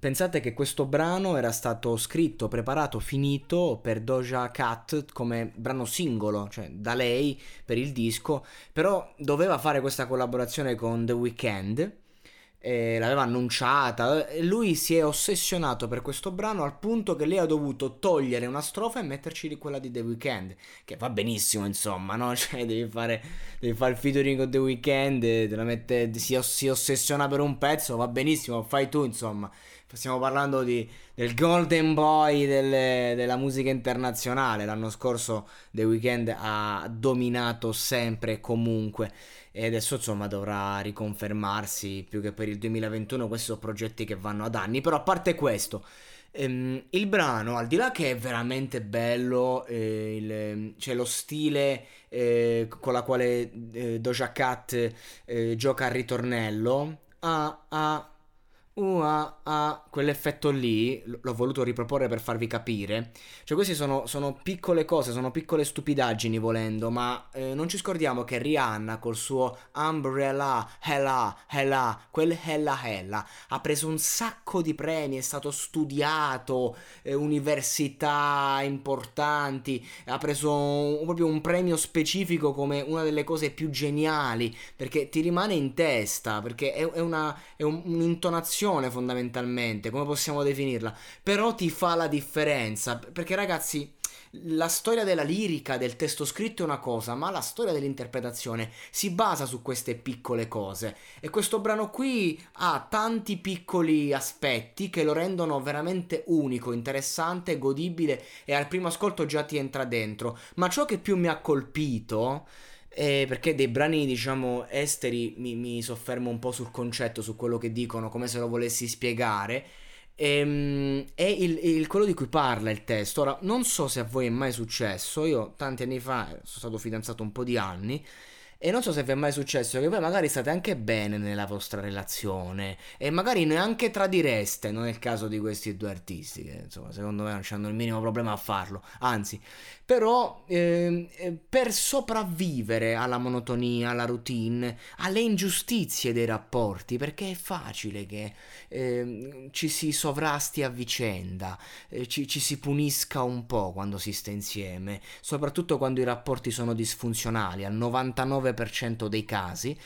Pensate che questo brano era stato scritto, preparato, finito per Doja Cat come brano singolo, cioè da lei per il disco, però doveva fare questa collaborazione con The Weeknd, eh, l'aveva annunciata lui si è ossessionato per questo brano al punto che lei ha dovuto togliere una strofa e metterci di quella di The Weeknd, che va benissimo insomma, no? Cioè devi fare, devi fare il featuring con The Weeknd, te la mette, si, si ossessiona per un pezzo, va benissimo, fai tu insomma. Stiamo parlando di, del Golden Boy delle, della musica internazionale. L'anno scorso The Weeknd ha dominato sempre e comunque. E adesso insomma dovrà riconfermarsi più che per il 2021. Questi sono progetti che vanno ad anni. Però a parte questo, ehm, il brano, al di là che è veramente bello, eh, il, c'è lo stile eh, con la quale eh, Doja Cat eh, gioca al ritornello. Ha, ha uh, ah, quell'effetto lì l'ho voluto riproporre per farvi capire. Cioè, queste sono, sono piccole cose, sono piccole stupidaggini volendo, ma eh, non ci scordiamo che Rihanna col suo Umbrella, Hella, Hella, quel Hella Hella, ha preso un sacco di premi, è stato studiato, eh, università importanti, ha preso un, proprio un premio specifico come una delle cose più geniali, perché ti rimane in testa, perché è, è, una, è un, un'intonazione fondamentalmente, come possiamo definirla, però ti fa la differenza, perché ragazzi la storia della lirica, del testo scritto è una cosa, ma la storia dell'interpretazione si basa su queste piccole cose. E questo brano qui ha tanti piccoli aspetti che lo rendono veramente unico, interessante, godibile e al primo ascolto già ti entra dentro. Ma ciò che più mi ha colpito eh, perché dei brani, diciamo, esteri mi, mi, soffermo un po' sul concetto, su quello che dicono, come se lo volessi spiegare. Ehm, è il, il, quello di cui parla il testo. Ora, non so se a voi è mai successo. Io tanti anni fa sono stato fidanzato un po' di anni. E non so se vi è mai successo che voi magari state anche bene nella vostra relazione e magari neanche tradireste, non è il caso di questi due artisti che insomma secondo me non hanno il minimo problema a farlo, anzi, però eh, per sopravvivere alla monotonia, alla routine, alle ingiustizie dei rapporti, perché è facile che eh, ci si sovrasti a vicenda, eh, ci, ci si punisca un po' quando si sta insieme, soprattutto quando i rapporti sono disfunzionali, al 99% 99% dei casi.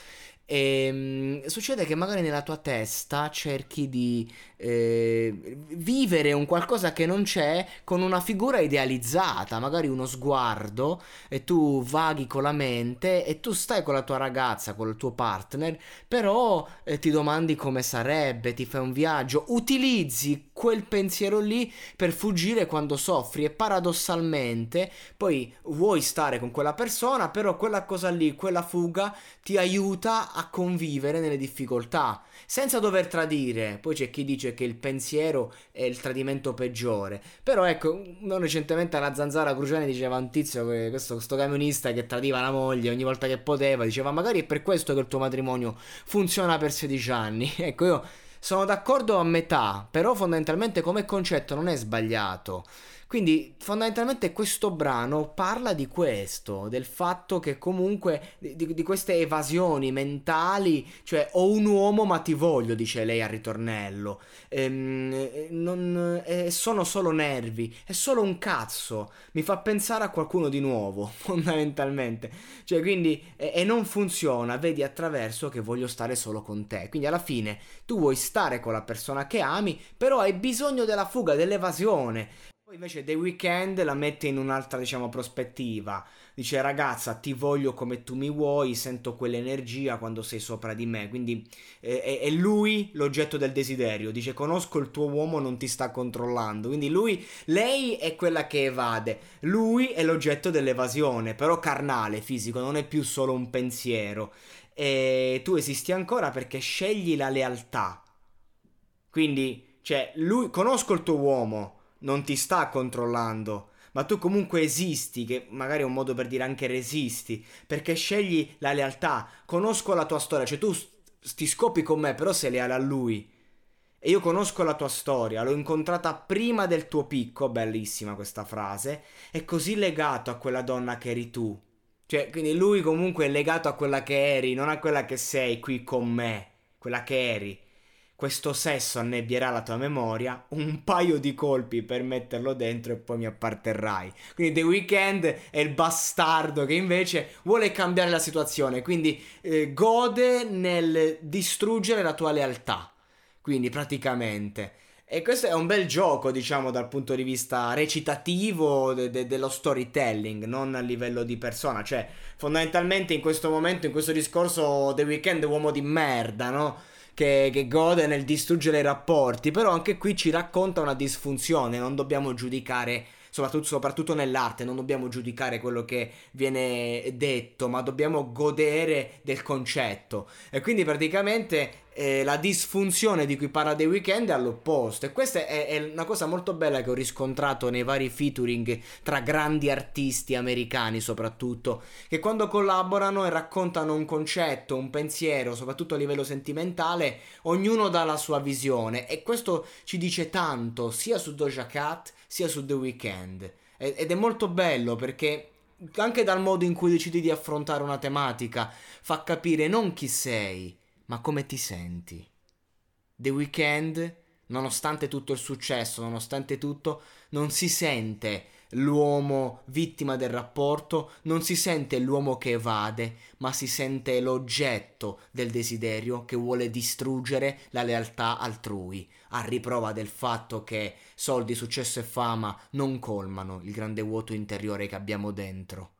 E, um, succede che magari nella tua testa cerchi di eh, vivere un qualcosa che non c'è con una figura idealizzata, magari uno sguardo, e tu vaghi con la mente e tu stai con la tua ragazza, con il tuo partner, però eh, ti domandi come sarebbe, ti fai un viaggio, utilizzi quel pensiero lì per fuggire quando soffri e paradossalmente poi vuoi stare con quella persona, però quella cosa lì, quella fuga ti aiuta a convivere nelle difficoltà senza dover tradire. Poi c'è chi dice che il pensiero è il tradimento peggiore. Però ecco, non recentemente alla Zanzara Cruciani diceva un tizio, questo, questo camionista che tradiva la moglie ogni volta che poteva, diceva magari è per questo che il tuo matrimonio funziona per 16 anni. ecco, io sono d'accordo a metà, però fondamentalmente come concetto non è sbagliato. Quindi fondamentalmente questo brano parla di questo, del fatto che comunque di, di, queste evasioni mentali, cioè ho un uomo ma ti voglio, dice lei al ritornello, ehm, non, eh, sono solo nervi, è solo un cazzo, mi fa pensare a qualcuno di nuovo, fondamentalmente, cioè quindi e, e non funziona, vedi attraverso che voglio stare solo con te, quindi alla fine tu vuoi stare con la persona che ami, però hai bisogno della fuga, dell'evasione, invece The Weeknd la mette in un'altra, diciamo, prospettiva. Dice ragazza, ti voglio come tu mi vuoi, sento quell'energia quando sei sopra di me. Quindi eh, è, lui l'oggetto del desiderio. Dice conosco il tuo uomo, non ti sta controllando. Quindi lui, lei è quella che evade. Lui è l'oggetto dell'evasione, però carnale, fisico, non è più solo un pensiero. E tu esisti ancora perché scegli la lealtà. Quindi, cioè, lui, conosco il tuo uomo non ti sta controllando, ma tu comunque esisti, che magari è un modo per dire anche resisti, perché scegli la lealtà. Conosco la tua storia, cioè tu ti scopi con me, però sei leale a lui. E io conosco la tua storia, l'ho incontrata prima del tuo picco, bellissima questa frase, è così legato a quella donna che eri tu. Cioè, quindi lui comunque è legato a quella che eri, non a quella che sei qui con me, quella che eri questo sesso annebbierà la tua memoria, un paio di colpi per metterlo dentro e poi mi apparterrai. Quindi The Weeknd è il bastardo che invece vuole cambiare la situazione, quindi eh, gode nel distruggere la tua lealtà. Quindi praticamente. E questo è un bel gioco, diciamo, dal punto di vista recitativo de- de- dello storytelling, non a livello di persona. Cioè, fondamentalmente in questo momento, in questo discorso, The Weeknd è uomo di merda, no? Che, che gode nel distruggere i rapporti, però anche qui ci racconta una disfunzione, non dobbiamo giudicare soprattutto, soprattutto, nell'arte, non dobbiamo giudicare quello che viene detto, ma dobbiamo godere del concetto. E quindi praticamente eh, la disfunzione di cui parla The Weeknd è all'opposto. E questa è, è, una cosa molto bella che ho riscontrato nei vari featuring tra grandi artisti americani soprattutto che quando collaborano e raccontano un concetto, un pensiero soprattutto a livello sentimentale ognuno dà la sua visione. E questo ci dice tanto sia su Doja Cat sia su The Weeknd. Ed è molto bello perché anche dal modo in cui decidi di affrontare una tematica fa capire non chi sei ma come ti senti? The Weeknd, nonostante tutto il successo, nonostante tutto, non si sente l'uomo vittima del rapporto, non si sente l'uomo che evade, ma si sente l'oggetto del desiderio che vuole distruggere la lealtà altrui, a riprova del fatto che soldi, successo e fama non colmano il grande vuoto interiore che abbiamo dentro.